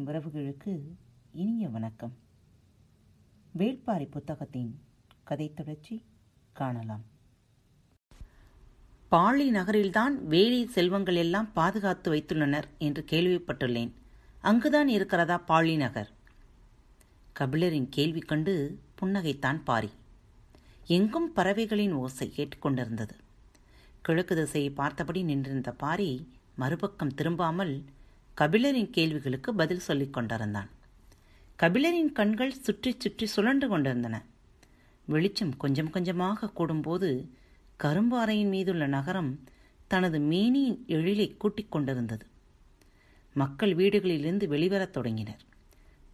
வேல்பாரியின் உறவுகளுக்கு இனிய வணக்கம். வேள்பாரி புத்தகத்தின் கதை தொடர்ச்சி காணலாம். பாழி நகரில்தான் வேலி செல்வங்கள் எல்லாம் பாதுகாத்து வைத்துள்ளனர் என்று கேள்விப்பட்டுள்ளேன். அங்குதான் இருக்கிறதா பாழி நகர்? கபிலரின் கேள்வி கண்டு புன்னகைத்தான் பாரி. எங்கும் பறவைகளின் ஓசை கேட்டுக்கொண்டிருந்தது. கிழக்கு திசையை பார்த்தபடி நின்றிருந்த பாரி மறுபக்கம் திரும்பாமல் கபிலரின் கேள்விகளுக்கு பதில் சொல்லிக் கொண்டிருந்தான். கபிலரின் கண்கள் சுற்றி சுற்றி சுழன்று கொண்டிருந்தன. வெளிச்சம் கொஞ்சம் கொஞ்சமாக கூடும்போது கரும்பாறையின் மீதுள்ள நகரம் தனது மேனியின் எழிலை கூட்டிக் கொண்டிருந்தது. மக்கள் வீடுகளிலிருந்து வெளிவரத் தொடங்கினர்.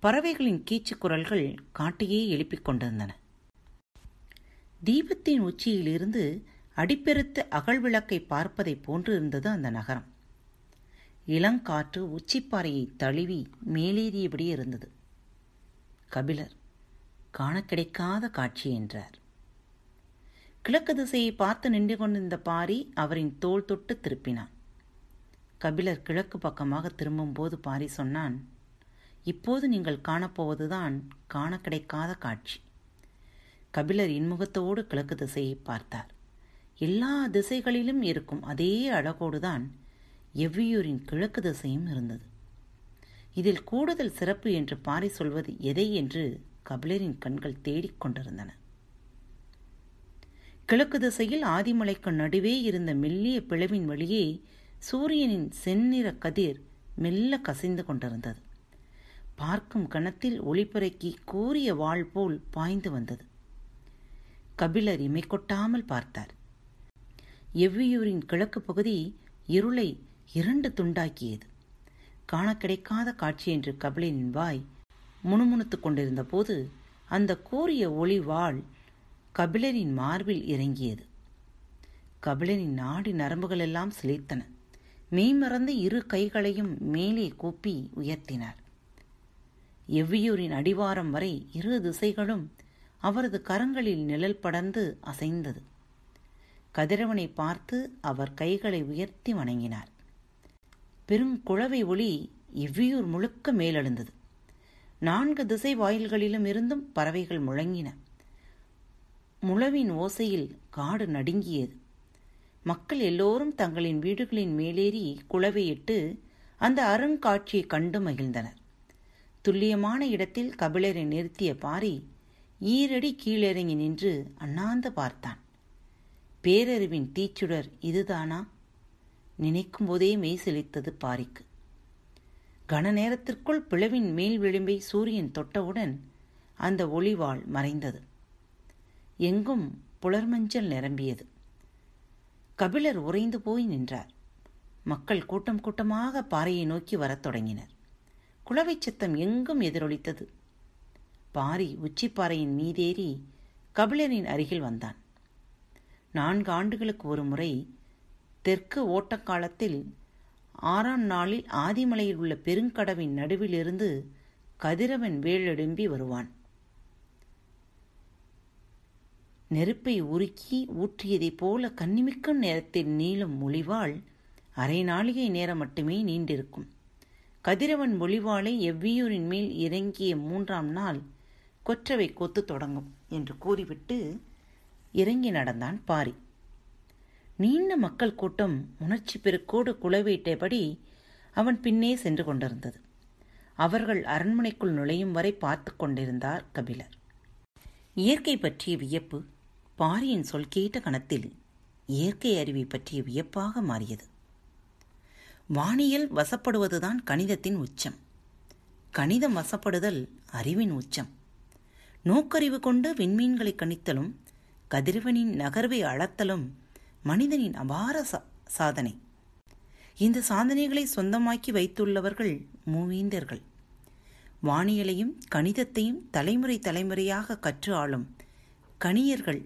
பறவைகளின் கீச்சு குரல்கள் காட்டையே எழுப்பிக் கொண்டிருந்தன. தீபத்தின் உச்சியிலிருந்து அடிப்பெருத்த அகல் விளக்கை பார்ப்பதைப் போன்று இருந்தது அந்த நகரம். இளங்காற்று உச்சிப்பாறையை தழுவி மேலேறியபடி இருந்தது. கபிலர் காண கிடைக்காத காட்சி என்றார். கிழக்கு திசையை பார்த்து நின்று கொண்டிருந்த பாரி அவரின் தோல் தொட்டு திருப்பினான். கபிலர் கிழக்கு பக்கமாக திரும்பும்போது பாரி சொன்னான் இப்போது நீங்கள் காணப்போவதுதான் காண கிடைக்காத காட்சி. கபிலர் இன்முகத்தோடு கிழக்கு திசையை பார்த்தார். எல்லா திசைகளிலும் இருக்கும் அதே அழகோடுதான் எவ்வியூரின் கிழக்கு திசையும் இருந்தது. இதில் கூடுதல் சிறப்பு என்று பாரி சொல்வது எதை என்று கபிலரின் கண்கள் தேடிக் கொண்டிருந்தன. கிழக்கு திசையில் ஆதிமலைக்கு நடுவே இருந்த மெல்லிய பிளவின் வழியே சூரியனின் செந்நிற கதிர் மெல்ல கசிந்து கொண்டிருந்தது. பார்க்கும் கணத்தில் ஒளிபரக்கி கூறிய வாள் போல் பாய்ந்து வந்தது. கபிலர் இமை கொட்டாமல் பார்த்தார். எவ்வியூரின் கிழக்கு பகுதி இருளை இரண்டு துண்டாக்கியது. காண கிடைக்காத காட்சி என்று கபிலனின் வாய் முணுமுணுத்துக் கொண்டிருந்த போது அந்த கூறிய ஒளி வாள் கபிலரின் மார்பில் இறங்கியது. கபிலனின் நாடி நரம்புகளெல்லாம் சிலித்தன மெய்மறந்து இரு கைகளையும் மேலே கூப்பி உயர்த்தினார். எவ்வியூரின் அடிவாரம் வரை இரு திசைகளும் அவரது கரங்களில் நிழல் படர்ந்து அசைந்தது. கதிரவனை பார்த்து அவர் கைகளை உயர்த்தி வணங்கினார். பெருங்குழவை ஒளி இவ்வியூர் முழுக்க மேலெழுந்தது. நான்கு திசை வாயில்களிலும் இருந்தும் பறவைகள் முழங்கின. முழவின் ஓசையில் காடு நடுங்கியது. மக்கள் எல்லோரும் தங்களின் வீடுகளின் மேலேறி குளவையிட்டு அந்த அருங்காட்சியை கண்டு மகிழ்ந்தனர். துல்லியமான இடத்தில் கபிலரை நிறுத்திய பாரி ஈரடி கீழிறங்கி நின்று அண்ணாந்து பார்த்தான். பேரறிவின் தீச்சுடர் இதுதானா? நினைக்கும் போதே மெய் செழித்தது பாரிக்கு. கன நேரத்திற்குள் பிளவின் மேல் விளிம்பை சூரியன் தொட்டவுடன் அந்த ஒளிவாள் மறைந்தது. எங்கும் புலர்மஞ்சள் நிரம்பியது. கபிலர் உறைந்து போய் நின்றார். மக்கள் கூட்டம் கூட்டமாக பாறையை நோக்கி வரத் தொடங்கினர். குளவை சத்தம் எங்கும் எதிரொலித்தது. பாரி உச்சிப்பாறையின் மீதேறி கபிலரின் அருகில் வந்தான். நான்கு ஆண்டுகளுக்கு ஒரு முறை தெற்கு ஓட்டக்காலத்தில் ஆறாம் நாளில் ஆதிமலையில் உள்ள பெருங்கடவின் நடுவிலிருந்து கதிரவன் வேலெடும்பி வருவான். நெருப்பை உருக்கி ஊற்றியதைப் போல கண்ணிமிக்கும் நேரத்தில் நீளும் மொழிவாள் அரை நாளிகை நேரம் மட்டுமே நீண்டிருக்கும். கதிரவன் மொழிவாளை எவ்வியூரின் மேல் இறங்கிய மூன்றாம் நாள் கொற்றவை கொத்து தொடங்கும் என்று கூறிவிட்டு இறங்கி நடந்தான் பாரி. நீண்ட மக்கள் கூட்டம் உணர்ச்சி பெருக்கோடு குளவேட்டபடி அவன் பின்னே சென்று கொண்டிருந்தது. அவர்கள் அரண்மனைக்குள் நுழையும் வரை பார்த்து கொண்டிருந்தார் கபிலர். இயற்கை பற்றிய வியப்பு பாரியின் சொல் கேட்ட கணத்தில் இயற்கை அறிவை பற்றிய வியப்பாக மாறியது. வானியல் வசப்படுவதுதான் கணிதத்தின் உச்சம். கணிதம் வசப்படுதல் அறிவின் உச்சம். நோக்கறிவு கொண்டு விண்மீன்களை கணித்தலும் கதிரவனின் நகர்வை அளத்தலும் மனிதனின் அபார சாதனை. இந்த சாதனைகளை சொந்தமாக்கி வைத்துள்ளவர்கள் மூவீந்தர்கள். வானியலையும் கணிதத்தையும் தலைமுறை தலைமுறையாக கற்று ஆளும் கணியர்கள்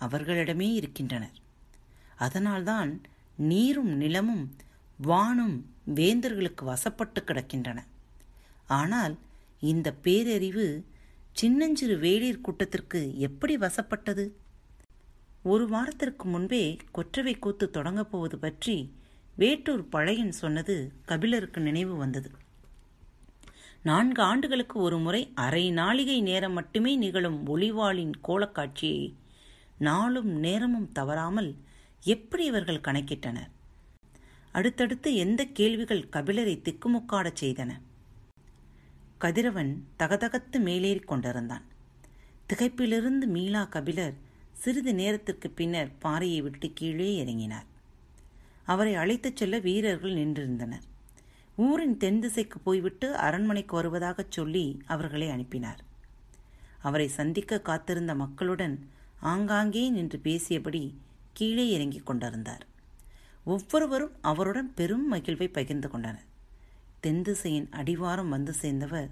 அவர்களிடமே இருக்கின்றனர். அதனால்தான் நீரும் நிலமும் வானும் வேந்தர்களுக்கு வசப்பட்டு கிடக்கின்றன. ஆனால் இந்த பேரறிவு சின்னஞ்சிறு வேளிர் கூட்டத்திற்கு எப்படி வசப்பட்டது? ஒரு வாரத்திற்கு முன்பே கொற்றவை கூத்து தொடங்கப் போவது பற்றி வேட்டூர் பழையன் சொன்னது கபிலருக்கு நினைவு வந்தது. நான்கு ஆண்டுகளுக்கு ஒரு முறை அரை நாளிகை நேரம் மட்டுமே நிகழும் ஒளிவாளின் கோலக்காட்சியை நாளும் நேரமும் தவறாமல் எப்படி இவர்கள் கணக்கிட்டனர்? அடுத்தடுத்து எந்த கேள்விகள் கபிலரை திக்குமுக்காடச் செய்தன? கதிரவன் தகதகத்து மேலேறிக் கொண்டிருந்தான். திகைப்பிலிருந்து மீளா கபிலர் சிறிது நேரத்திற்கு பின்னர் பாறையை விட்டு கீழே இறங்கினார். அவரை அழைத்துச் செல்ல வீரர்கள் நின்றிருந்தனர். ஊரின் தென் திசைக்கு போய்விட்டு அரண்மனைக்கு வருவதாகச் சொல்லி அவர்களை அனுப்பினார். அவரை சந்திக்க காத்திருந்த மக்களுடன் ஆங்காங்கே நின்று பேசியபடி கீழே இறங்கிக் கொண்டிருந்தார். ஒவ்வொருவரும் அவருடன் பெரும் மகிழ்வை பகிர்ந்து கொண்டனர். தென் திசையின் அடிவாரம் வந்து சேர்ந்தவர்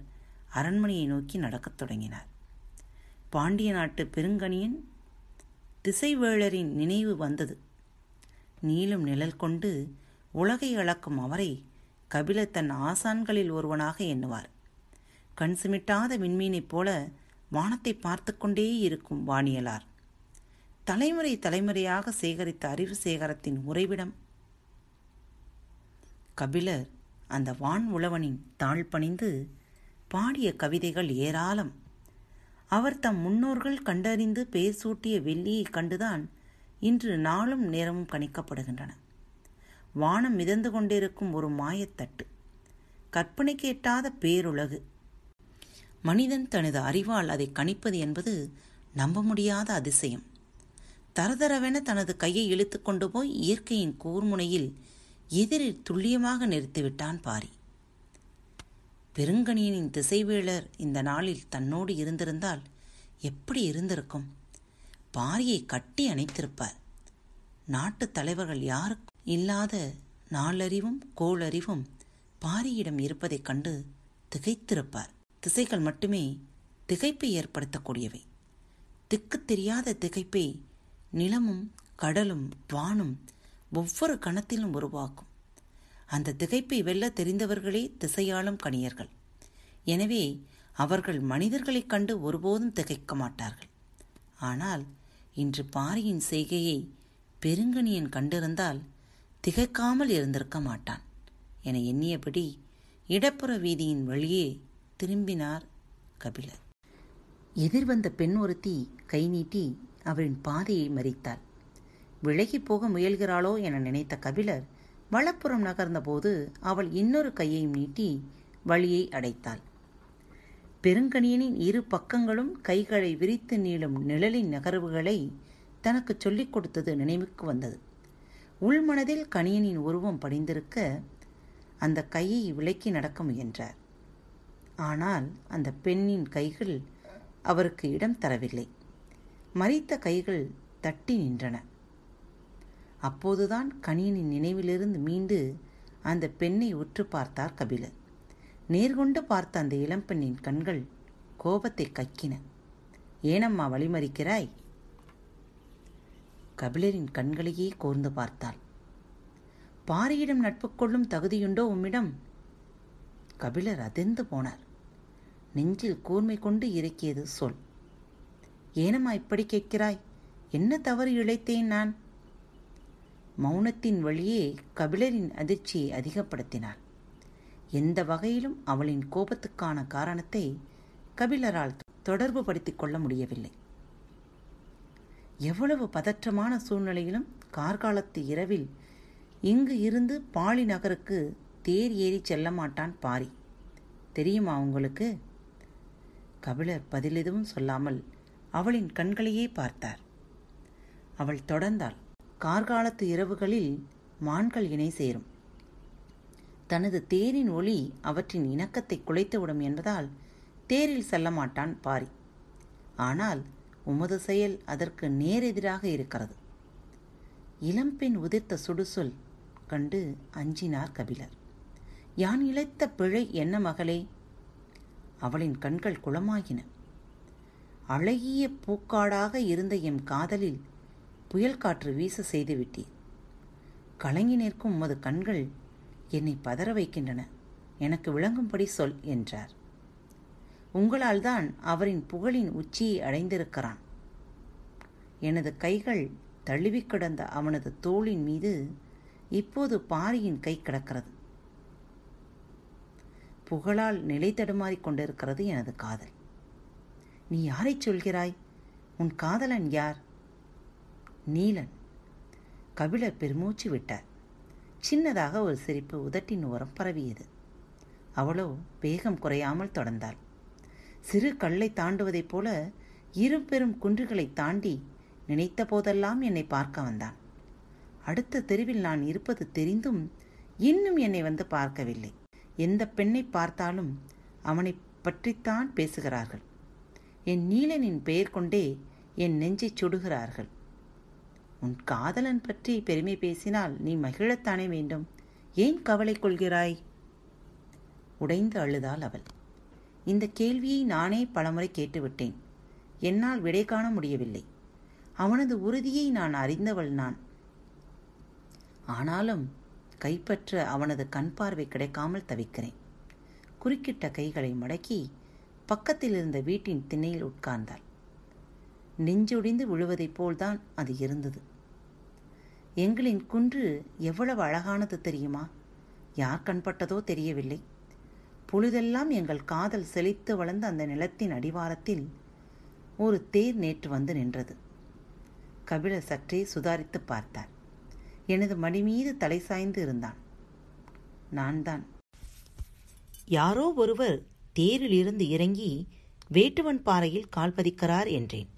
அரண்மனையை நோக்கி நடக்கத் தொடங்கினார். பாண்டிய நாட்டு பெருங்கணியின் திசைவேளரின் நினைவு வந்தது. நீளும் நிழல் கொண்டு உலகை அளக்கும் அவரை கபில தன் ஆசான்களில் ஒருவனாக எண்ணுவார். கண் சிமிட்டாத விண்மீனைப் போல வானத்தை பார்த்து கொண்டே இருக்கும் வானியலார். தலைமுறை தலைமுறையாக சேகரித்த அறிவு சேகரத்தின் உறைவிடம். கபிலர் அந்த வான் உழவனின் தாழ் பணிந்து பாடிய கவிதைகள் ஏராளம். அவர் தம் முன்னோர்கள் கண்டறிந்து பெயர் சூட்டிய வெள்ளியை கண்டுதான் இன்று நாளும் நேரமும் கணிக்கப்படுகின்றன. வானம் மிதந்து கொண்டிருக்கும் ஒரு மாயத்தட்டு. கற்பனை கேட்டாத பேருலகு. மனிதன் தனது அறிவால் அதை கணிப்பது என்பது நம்ப முடியாத அதிசயம். தரதரவென தனது கையை இழுத்து கொண்டு போய் இயற்கையின் கூர்முனையில் எதிரில் துல்லியமாக நிறுத்திவிட்டான் பாரி. பெருங்கணியனின் திசைவேளர் இந்த நாளில் தன்னோடு இருந்திருந்தால் எப்படி இருந்திருக்கும்? பாரியை கட்டி அணைத்திருப்பார். நாட்டு தலைவர்கள் யாருக்கும் இல்லாத நாளறிவும் கோளறிவும் பாரியிடம் இருப்பதைக் கண்டு திகைத்திருப்பார். திசைகள் மட்டுமே திகைப்பை ஏற்படுத்தக்கூடியவை. திக்கு தெரியாத திகைப்பை நிலமும் கடலும் வானும் ஒவ்வொரு கணத்திலும் உருவாக்கும். அந்த திகைப்பை வெல்ல தெரிந்தவர்களே திசையாளும் கணியர்கள். எனவே அவர்கள் மனிதர்களைக் கண்டு ஒருபோதும் திகைக்க மாட்டார்கள். ஆனால் இன்று பாரியின் செய்கையை பெருங்கணியன் கண்டிருந்தால் திகைக்காமல் இருந்திருக்க மாட்டான் என எண்ணியபடி இடப்புற வீதியின் வழியே திரும்பினார் கபிலர். எதிர்வந்த பெண் ஒருத்தி கை நீட்டி அவரின் பாதையை மறித்தாள். விலகி போக முயல்கிறாளோ என நினைத்த கபிலர் வலப்புறம் நகர்ந்தபோது அவள் இன்னொரு கையையும் நீட்டி வழியை அடைத்தாள். பெருங்கணியனின் இரு பக்கங்களும் கைகளை விரித்து நீளும் நிழலின் நகர்வுகளை தனக்கு சொல்லிக் கொடுத்தது நினைவுக்கு வந்தது. உள்மனதில் கணியனின் உருவம் படிந்திருக்க அந்த கையை விலக்கி நடக்க முயன்றார். ஆனால் அந்த பெண்ணின் கைகள் அவருக்கு இடம் தரவில்லை. மறித்த கைகள் தட்டி நின்றன. அப்போதுதான் கணியனின் நினைவிலிருந்து மீண்டு அந்த பெண்ணை உற்று பார்த்தார் கபிலர் நேர்கொண்டு பார்த்த அந்த இளம்பெண்ணின் கண்கள் கோபத்தை கக்கின. ஏனம்மா வழிமறிக்கிறாய்? கபிலரின் கண்களையே கோர்ந்து பார்த்தாள். பாரியிடம் நட்பு கொள்ளும் தகுதியுண்டோ உம்மிடம்? கபிலர் அதிர்ந்து போனார். நெஞ்சில் கூர்மை கொண்டு இறக்கியது சொல். ஏனம்மா இப்படி கேட்கிறாய்? என்ன தவறு இழைத்தேன் நான்? மௌனத்தின் வழியே கபிலரின் அதிர்ச்சியை அதிகப்படுத்தினாள் எந்த வகையிலும் அவளின் கோபத்துக்கான காரணத்தை கபிலரால் தொடர்பு படுத்திக் கொள்ள முடியவில்லை. எவ்வளவு பதற்றமான சூழ்நிலையிலும் கார்காலத்து இரவில் இங்கு இருந்து பாலி நகருக்கு தேர் ஏறி செல்ல மாட்டான் பாரி. தெரியுமா உங்களுக்கு? கபிலர் பதில் எதுவும் சொல்லாமல் அவளின் கண்களையே பார்த்தார். அவள் தொடர்ந்தாள். கார்காலத்து இரவுகளில் மான்கள் இணை சேரும். தனது தேரின் ஒளி அவற்றின் இணக்கத்தை குலைத்துவிடும் என்பதால் தேரில் செல்ல மாட்டான் பாரி. ஆனால் உமது செயல் அதற்கு நேரெதிராக இருக்கிறது. இளம்பெண் உதிர்த்த சுடுசொல் கண்டு அஞ்சினார் கபிலர். யான் இழைத்த பிழை என்ன மகளே? அவளின் கண்கள் குளமாகின அழகிய பூக்காடாக இருந்த எம் காதலில் புயல் காற்று வீச செய்துவிட்டீர் கலங்கி நிற்கும் உமது கண்கள் என்னை பதற வைக்கின்றன. எனக்கு விளங்கும்படி சொல் என்றார். உங்களால் தான் அவரின் புகழின் உச்சியை அடைந்திருக்கிறான். எனது கைகள் தழுவி கிடந்த அவனது தோளின் மீது இப்போது பாரியின் கை கிடக்கிறது. புகழால் நிலை தடுமாறிக் கொண்டிருக்கிறது எனது காதல். நீ யாரைச் சொல்கிறாய்? உன் காதலன் யார்? நீலன். கபிலர் பெருமூச்சு விட்டார். சின்னதாக ஒரு சிரிப்பு உதட்டின் ஓரம் பரவியது. அவளோ வேகம் குறையாமல் தொடர்ந்தாள். சிறு கல்லை தாண்டுவதைப் போல இரு பெரும் குன்றுகளை தாண்டி நினைத்த போதெல்லாம் என்னை பார்க்க வந்தான். அடுத்த தெருவில் நான் இருப்பது தெரிந்தும் இன்னும் என்னை வந்து பார்க்கவில்லை. எந்த பெண்ணை பார்த்தாலும் அவனை பற்றித்தான் பேசுகிறார்கள். என் நீலனின் பெயர் கொண்டே என் நெஞ்சைச் சுடுகிறார்கள். உன் காதலன் பற்றி பெருமை பேசினால் நீ மகிழத்தானே வேண்டும். ஏன் கவலை கொள்கிறாய்? உடைந்து அழுதாள் அவள். இந்த கேள்வியை நானே பலமுறை கேட்டுவிட்டேன். என்னால் விடை காண முடியவில்லை. அவனது உறுதியை நான் அறிந்தவள் நான். ஆனாலும் கைப்பற்ற அவனது கண் பார்வை கிடைக்காமல் தவிக்கிறேன். குறுக்கிட்ட கைகளை மடக்கி பக்கத்தில் இருந்த வீட்டின் திண்ணையில் உட்கார்ந்தாள். நெஞ்சொடிந்து விழுவதைப் போல்தான் அது இருந்தது. எங்களின் குன்று எவ்வளவு அழகானது தெரியுமா? யார் கண்பட்டதோ தெரியவில்லை. பொழுதெல்லாம் எங்கள் காதல் செழித்து வளர்ந்த அந்த நிலத்தின் அடிவாரத்தில் ஒரு தேர் நேற்று வந்து நின்றது. கபிலர் சற்றே சுதாரித்து பார்த்தார். எனது மடி மீது தலை சாய்ந்து இருந்தான். நான் தான் யாரோ ஒருவர் தேரிலிருந்து இறங்கி வேட்டுவன் பாறையில் கால் பதிக்கிறார் என்றேன்.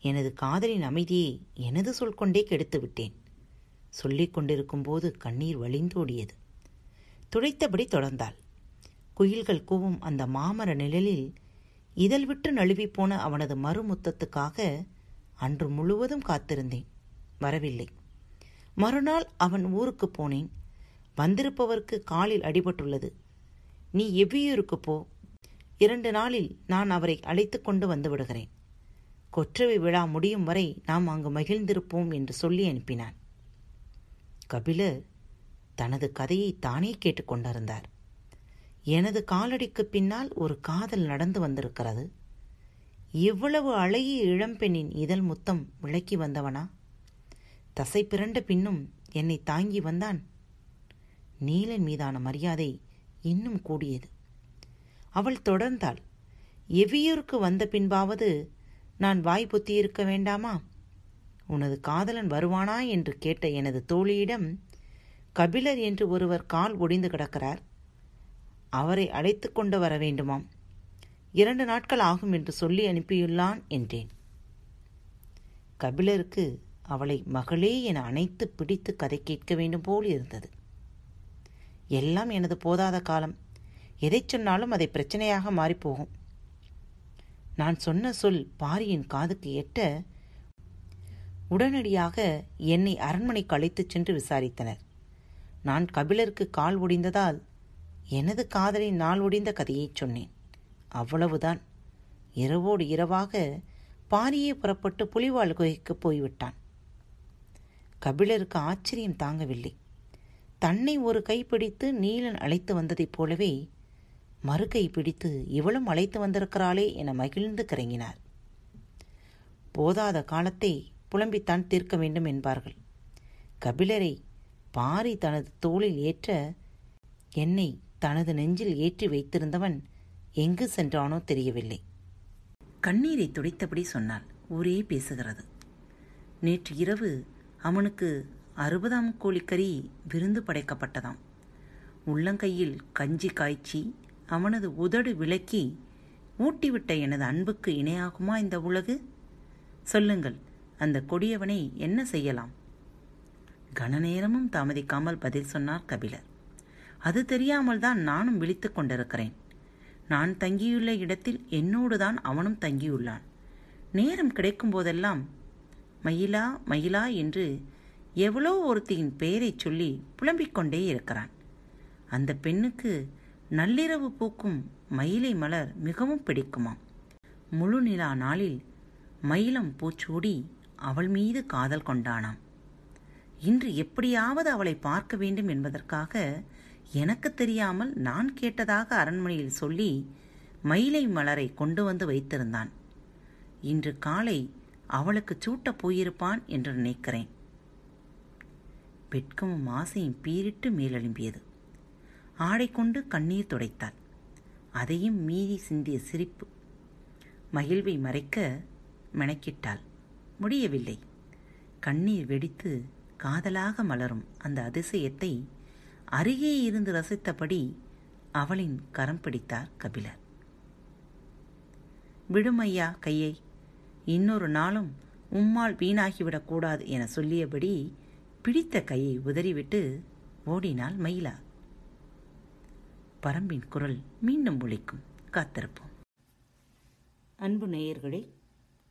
எனது காதலின் அமைதியை எனது சொல் கொண்டே கெடுத்து விட்டேன் சொல்லிக் கொண்டிருக்கும் போது கண்ணீர் வழிந்தோடியது. துடைத்தபடி தொடர்ந்தாள். குயில்கள் கூவும் அந்த மாமர நிழலில் இதழ் விட்டு நழுவி போன அவனது மறுமுத்தத்துக்காக அன்று முழுவதும் காத்திருந்தேன். வரவில்லை. மறுநாள் அவன் ஊருக்கு போனேன். வந்திருப்பவருக்கு காலில் அடிபட்டுள்ளது. நீ எவ்வியூருக்கு போ. இரண்டு நாளில் நான் அவரை அழைத்து கொண்டு வந்து விடுகிறேன். கொற்றவை விழா முடியும் வரை நாம் அங்கு மகிழ்ந்திருப்போம் என்று சொல்லி அனுப்பினான். கபிலர் தனது கதையை தானே கேட்டுக்கொண்டிருந்தார் எனது காலடிக்கு பின்னால் ஒரு காதல் நடந்து வந்திருக்கிறது. இவ்வளவு அழகிய இளம்பெண்ணின் இதழ் முத்தம் விளக்கி வந்தவனா? தசை பிறண்ட பின்னும் என்னை தாங்கி வந்தான். நீலன் மீதான மரியாதை இன்னும் கூடியது. அவள் தொடர்ந்தாள். எவ்வியூருக்கு வந்த பின்பாவது நான் வாய் பொத்தியிருக்க வேண்டாமா? உனது காதலன் வருவானா என்று கேட்ட எனது தோழியிடம் கபிலர் என்று ஒருவர் கால் ஒடிந்து கிடக்கிறார். அவரை அழைத்து கொண்டு வர வேண்டுமாம். இரண்டு நாட்கள் ஆகும் என்று சொல்லி அனுப்பியுள்ளான் என்றேன். கபிலருக்கு அவளை மகளே என அணைத்து பிடித்து கதை கேட்க வேண்டும் போல் இருந்தது. எல்லாம் எனது போதாத காலம். எதை சொன்னாலும் அதை பிரச்சனையாக மாறிப்போகும் நான் சொன்ன சொல் பாரியின் காதுக்கு எட்ட உடனடியாக என்னை அரண்மனைக்கு அழைத்துச் சென்று விசாரித்தனர். நான் கபிலருக்கு கால் ஒடிந்ததால் எனது காதலின் நாள் ஒடிந்த கதையைச் சொன்னேன். அவ்வளவுதான். இரவோடு இரவாக பாரியே புறப்பட்டு புலிவாள் குகைக்கு போய்விட்டான். கபிலருக்கு ஆச்சரியம் தாங்கவில்லை. தன்னை ஒரு கை பிடித்து நீலன் அழைத்து வந்ததைப் போலவே மறுகை பிடித்து இவளும் அழைத்து வந்திருக்கிறாளே என மகிழ்ந்து கிறங்கினார். போதாத காலத்தை புலம்பித்தான் தீர்க்க வேண்டும் என்பார்கள். கபிலரை பாரி தனது தோளில் ஏற்ற என்னை தனது நெஞ்சில் ஏற்றி வைத்திருந்தவன் எங்கு சென்றானோ தெரியவில்லை. கண்ணீரை துடைத்தபடி சொன்னால் ஊரே பேசுகிறது. நேற்று இரவு அவனுக்கு அறுபதாம் கோழிக்கறி விருந்து படைக்கப்பட்டதாம். உள்ளங்கையில் கஞ்சி காய்ச்சி அவனது உதடு விளக்கி ஊட்டிவிட்ட எனது அன்புக்கு இணையாகுமா இந்த உலகு? சொல்லுங்கள். அந்த கொடியவனை என்ன செய்யலாம்? கனநேரமும் தாமதிக்காமல் பதில் சொன்னார் கபிலர். அது தெரியாமல் தான் நானும் விழித்து கொண்டிருக்கிறேன். நான் தங்கியுள்ள இடத்தில் என்னோடு தான் அவனும் தங்கியுள்ளான். நேரம் கிடைக்கும் போதெல்லாம் மயிலா மயிலா என்று எவ்வளோ ஒருத்தியின் பெயரை சொல்லி புலம்பிக் கொண்டே இருக்கிறான். அந்த பெண்ணுக்கு நள்ளிரவு பூக்கும் மயிலை மலர் மிகவும் பிடிக்குமாம். முழு நிலா நாளில் மயிலம் பூச்சூடி அவள் மீது காதல் கொண்டானாம். இன்று எப்படியாவது அவளை பார்க்க வேண்டும் என்பதற்காக எனக்கு தெரியாமல் நான் கேட்டதாக அரண்மனையில் சொல்லி மயிலை மலரை கொண்டு வந்து வைத்திருந்தான். இன்று காலை அவளுக்கு சூட்டப் போயிருப்பான் என்று நினைக்கிறேன். வெட்கமும் ஆசையும் பீரிட்டு மேலெழும்பியது. ஆடை கொண்டு கண்ணீர் துடைத்தாள். அதையும் மீறி சிந்திய சிரிப்பு மகிழ்வை மறைக்க மெனக்கிட்டாள். முடியவில்லை. கண்ணீர் வெடித்து காதலாக மலரும் அந்த அதிசயத்தை அருகே இருந்து ரசித்தபடி அவளின் கரம் பிடித்தார் கபிலர். விடுமையா கையை இன்னொரு நாளும் உம்மால் வீணாகிவிடக்கூடாது என சொல்லியபடி பிடித்த கையை உதறிவிட்டு ஓடினாள் மயிலா. பரம்பின் குரல் மீண்டும் ஒழிக்கும் காத்திருப்போம். அன்பு நேயர்களே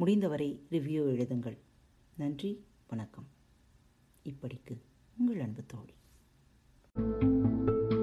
முடிந்தவரை ரிவ்யூ எழுதுங்கள். நன்றி வணக்கம். இப்படிக்கு உங்கள் அன்பு தோழி. thank you